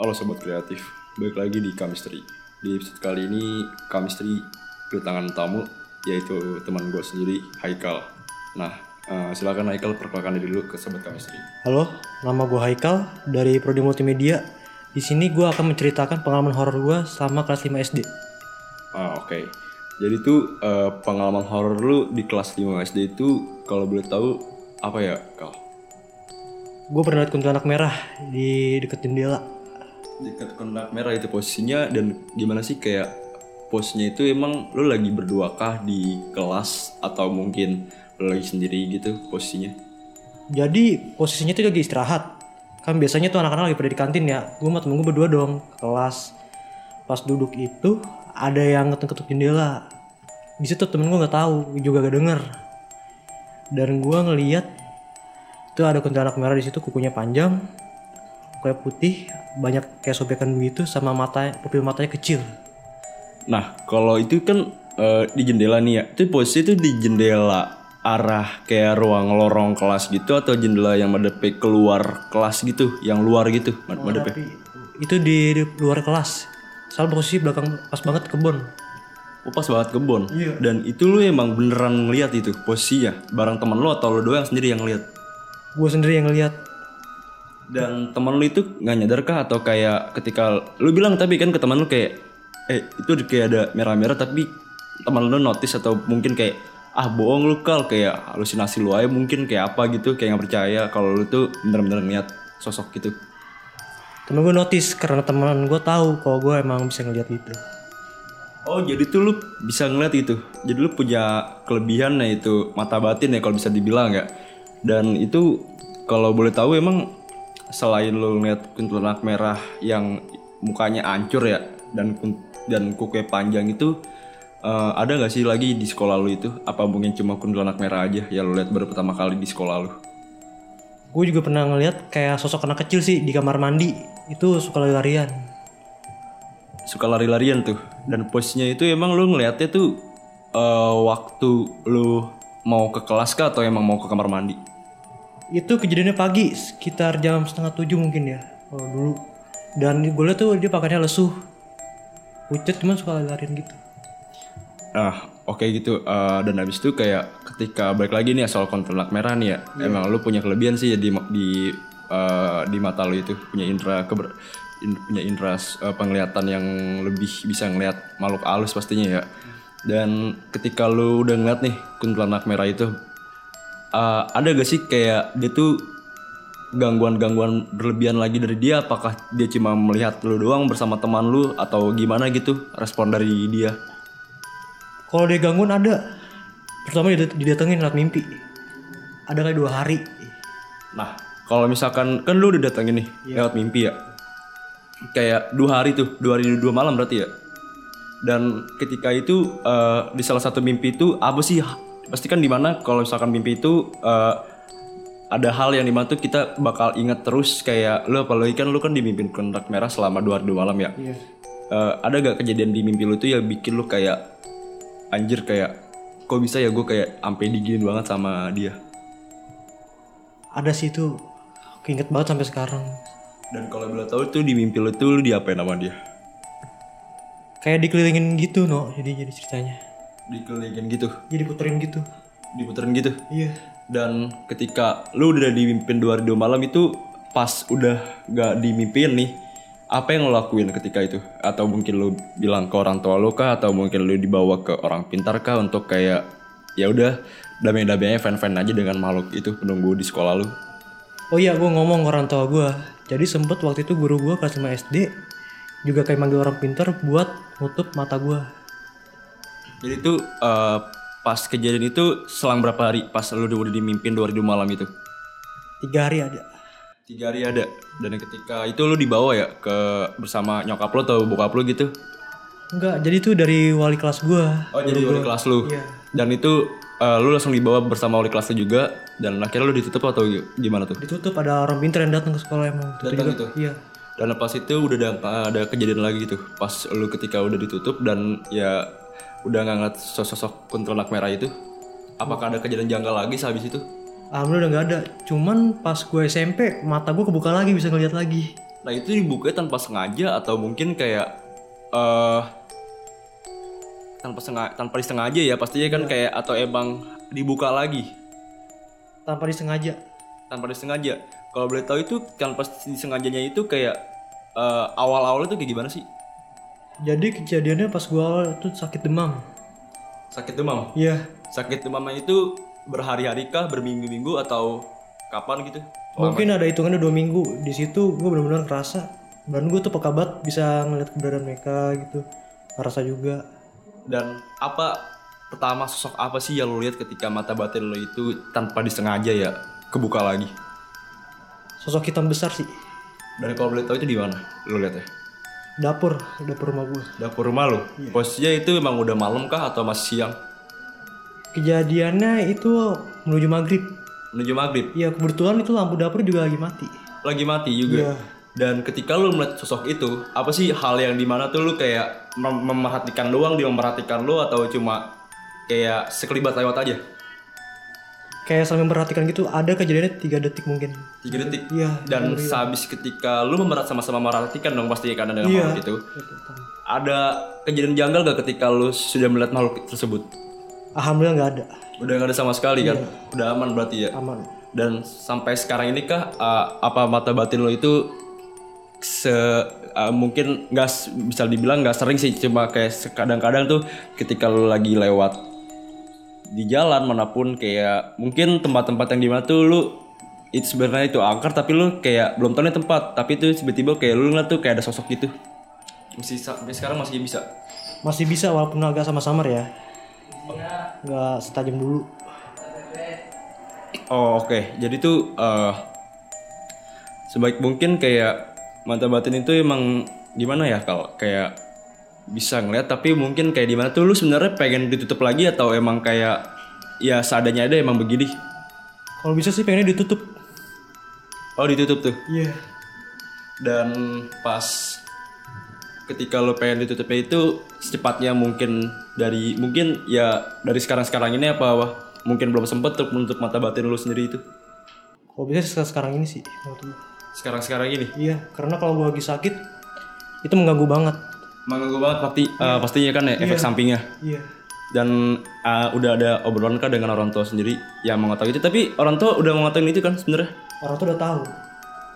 Halo Sobat Kreatif, balik lagi di Chemistry. Di episode kali ini, Chemistry kedatangan tamu, yaitu teman gue sendiri, Haikal. Nah, eh, silakan Haikal perkenalkan diri dulu ke Sobat Chemistry. Halo, nama gue Haikal dari Prodi Multimedia. Di sini gue akan menceritakan pengalaman horor gue selama kelas 5 SD. Ah, oke. Jadi tuh eh, pengalaman horor lu di kelas 5 SD itu kalau boleh tahu apa ya, Kal? Gue pernah lihat kuntilanak merah di deket jendela. Dekat kontak merah itu posisinya dan gimana sih kayak posnya itu emang lu lagi berdua kah di kelas atau mungkin lu lagi sendiri gitu posisinya? Jadi posisinya tuh lagi istirahat. Kan biasanya tuh anak-anak lagi pada di kantin ya. Gue sama temen gue berdua dong ke kelas. Pas duduk itu ada yang ngetuk-ngetuk jendela. Di situ temen gue nggak tahu, juga gak denger. Dan gue ngeliat itu ada kuntilanak merah di situ kukunya panjang, kayak putih, banyak kayak sobekan begitu sama mata pupil matanya kecil. Nah, kalau itu kan eh, di jendela nih ya. Itu posisi itu di jendela arah kayak ruang lorong kelas gitu atau jendela yang madep keluar kelas gitu, yang luar gitu. Tapi itu di, di luar kelas. Soal posisi belakang pas banget kebun. Oh, pas banget kebon. Iya. Dan itu lu emang beneran ngeliat itu posisinya bareng teman lu atau lu doang sendiri yang ngeliat? Gue sendiri yang ngeliat. Dan teman lu itu nggak nyadar kah atau kayak ketika lu bilang tapi kan ke teman lu kayak eh itu kayak ada merah-merah tapi teman lu notice atau mungkin kayak ah bohong lu kal kayak halusinasi lu aja mungkin kayak apa gitu kayak nggak percaya kalau lu tuh bener-bener ngeliat sosok gitu. Temen gue notice karena teman gue tahu kalau gue emang bisa ngeliat itu. Oh jadi tuh lu bisa ngeliat itu. Jadi lu punya kelebihan ya itu mata batin ya kalau bisa dibilang ya. Dan itu kalau boleh tahu emang selain lu ngeliat kuntilanak merah yang mukanya hancur ya dan dan kukunya panjang itu eh, ada nggak sih lagi di sekolah lu itu? Apa mungkin cuma kuntilanak merah aja yang lu lihat baru pertama kali di sekolah lu? Gue juga pernah ngeliat kayak sosok anak kecil sih di kamar mandi. Itu suka lari-larian. suka lari-larian tuh dan posisinya itu emang lu ngeliatnya tuh eh, waktu lu mau ke kelas kah atau emang mau ke kamar mandi? Itu kejadiannya pagi sekitar jam setengah tujuh mungkin ya. Kalau dulu. Dan gue liat tuh dia pakainya lesuh. Pucet cuman suka lari-larian gitu. Nah, oke gitu. Eh, dan habis itu kayak ketika balik lagi nih soal kuntilanak merah nih ya. Emang lu punya kelebihan sih ya di di eh, di mata lu itu punya indera keber in- punya indera eh, penglihatan yang lebih bisa ngelihat makhluk halus pastinya ya. Dan ketika lu udah ngeliat nih kuntilanak merah itu eh, ada gak sih kayak dia tuh gangguan-gangguan berlebihan lagi dari dia apakah dia cuma melihat lu doang bersama teman lu atau gimana gitu respon dari dia Kalau dia gangguan ada. Pertama dia didatengin lewat mimpi. Ada kayak dua hari. Nah, kalau misalkan kan lu udah datangin nih lewat mimpi ya. Kayak dua hari tuh, dua hari dua malam berarti ya. Dan ketika itu eh, di salah satu mimpi itu apa sih? Pasti kan di mana kalau misalkan mimpi itu eh, ada hal yang di mana tuh kita bakal ingat terus kayak lu apalagi kan lu kan dimimpin kontak merah selama dua hari dua malam ya. Iya. Eh, ada gak kejadian di mimpi lu tuh yang bikin lu kayak anjir kayak kok bisa ya gue kayak sampai diginin banget sama dia. Ada sih itu. Keinget banget sampai sekarang. Dan kalau boleh tahu tuh di mimpi lu tuh lu diapain sama dia? Kayak dikelilingin gitu no. Jadi jadi ceritanya. Dikelilingin gitu, Jadi puterin gitu. diputerin gitu. Iya. Dan ketika lu udah dimimpin dua hari dua malam itu pas udah gak dimimpin nih, apa yang lo lakuin ketika itu? Atau mungkin lu bilang ke orang tua lu kah? Atau mungkin lu dibawa ke orang pintar kah untuk kayak ya udah damai-damainya fan-fan aja dengan makhluk itu penunggu di sekolah lu? Oh iya, gue ngomong ke orang tua gue. Jadi sempet waktu itu guru gue kelas 5 SD juga kayak manggil orang pintar buat nutup mata gue. Jadi itu eh, pas kejadian itu selang berapa hari pas lu udah dimimpin dua hari dua malam itu? Tiga hari ada. Tiga hari ada. Dan ketika itu lu dibawa ya ke bersama nyokap lu atau bokap lu gitu? Enggak, jadi itu dari wali kelas gue. Oh jadi wali kelas lu. Iya. Dan itu eh, lu langsung dibawa bersama wali kelas lu juga dan akhirnya lu ditutup atau gimana tuh? Ditutup ada orang pintar yang datang ke sekolah emang. Datang gitu? Iya. Dan pas itu udah ada, ada kejadian lagi gitu. Pas lu ketika udah ditutup dan ya udah nggak ngeliat sosok kuntilanak merah itu. Apakah ada kejadian janggal lagi sehabis itu? Alhamdulillah udah nggak ada. Cuman pas gue SMP mata gue kebuka lagi bisa ngeliat lagi. Nah itu dibukanya tanpa sengaja atau mungkin kayak eh tanpa sengaja tanpa disengaja ya pastinya kan kayak atau emang dibuka lagi tanpa disengaja tanpa disengaja. Kalau boleh tahu itu tanpa disengajanya itu kayak eh, awal-awalnya tuh kayak gimana sih? Jadi kejadiannya pas gue awal tuh sakit demam Sakit demam. iya Sakit demamnya itu berhari-hari kah, berminggu-minggu atau kapan gitu? mungkin ada hitungannya dua minggu di situ gue benar-benar ngerasa dan gue tuh peka banget bisa ngeliat keberadaan mereka gitu ngerasa juga Dan apa pertama sosok apa sih yang lo lihat ketika mata batin lo itu tanpa disengaja ya kebuka lagi? sosok hitam besar sih Dan kalau boleh tahu itu di mana lo lihatnya? Dapur dapur rumah gue Dapur rumah lo. Posisinya itu memang udah malam kah atau masih siang? kejadiannya itu menuju maghrib Menuju maghrib. ya kebetulan itu lampu dapur juga lagi mati Lagi mati juga. Iya. Dan ketika lo melihat sosok itu, apa sih hal yang di mana tuh lo kayak mem- memerhatikan doang dia memerhatikan lo atau cuma kayak sekelibat lewat aja? Kayak sambil memperhatikan gitu ada kejadiannya tiga detik mungkin Tiga detik. iya Dan sehabis ketika lu memerat sama-sama memperhatikan dong pasti karena dengan Iya. makhluk itu. Ada kejadian janggal gak ketika lu sudah melihat makhluk tersebut? alhamdulillah nggak ada Udah gak ada sama sekali kan? Udah aman berarti ya. aman Dan sampai sekarang ini kah uh, apa mata batin lo itu se uh, mungkin nggak bisa dibilang nggak sering sih cuma kayak kadang-kadang tuh ketika lo lagi lewat di jalan mana pun kayak mungkin tempat-tempat yang di mana tuh lu itu sebenarnya itu angker tapi lu kayak belum tahu nih tempat. Tapi tuh tiba-tiba kayak lu ngeliat tuh kayak ada sosok gitu. Masih sekarang masih bisa? Masih bisa walaupun agak sama samar ya. Nggak setajam dulu. Oh oke, jadi tuh eh sebaik mungkin kayak mata batin itu emang gimana ya kalau kayak bisa ngeliat tapi mungkin kayak di mana tuh lu sebenarnya pengen ditutup lagi atau emang kayak ya seadanya ada emang begini. kalau bisa sih pengennya ditutup Oh ditutup tuh. iya Dan pas ketika lu pengen ditutupnya itu secepatnya mungkin dari mungkin ya dari sekarang-sekarang ini apa wah, mungkin belum sempet untuk menutup mata batin lu sendiri itu. kalau bisa sih sekarang ini sih menurut gua. Sekarang-sekarang ini. iya karena kalau gua lagi sakit itu mengganggu banget Mengganggu banget pasti eh, pastinya kan ya efek sampingnya. iya Dan eh, udah ada obrolan kah dengan orang tua sendiri yang mengetahui itu. Tapi orang tua udah mengetahui itu kan sebenarnya. orang tuh udah tahu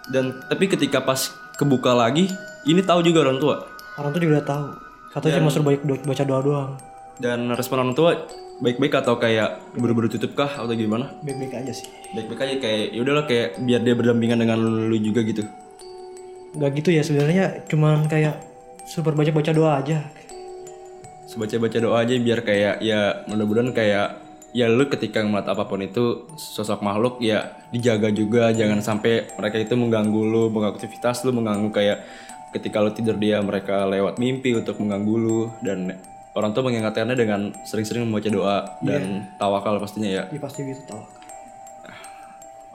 Dan tapi ketika pas kebuka lagi, ini tahu juga orang tua. orang tuh juga udah tahu katanya cuma suruh baik baca doa doang Dan respon orang tua baik-baik atau kayak buru-buru tutup kah atau gimana? baik baik aja sih Baik-baik aja kayak ya udahlah kayak biar dia berdampingan dengan lu juga gitu. nggak gitu ya sebenarnya cuman kayak super baca baca doa aja. Sebaca-baca doa aja biar kayak ya mudah-mudahan kayak ya lu ketika ngeliat apa pun itu sosok makhluk ya dijaga juga. Jangan sampai mereka itu mengganggu lu mengganggu aktivitas lu mengganggu kayak ketika lu tidur dia mereka lewat mimpi untuk mengganggu lu. Dan orang tua mengingatkannya dengan sering-sering membaca doa dan tawakal pastinya ya. Iya pasti gitu tahu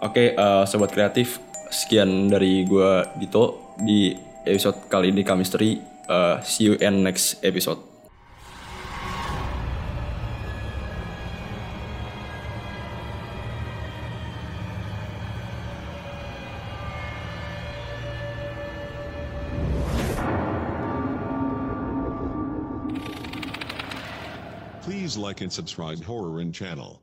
oke eh, sobat kreatif sekian dari gua Dito di episode kali ini Kamisteri Eh, see you in next episode Please like and subscribe Horror in channel.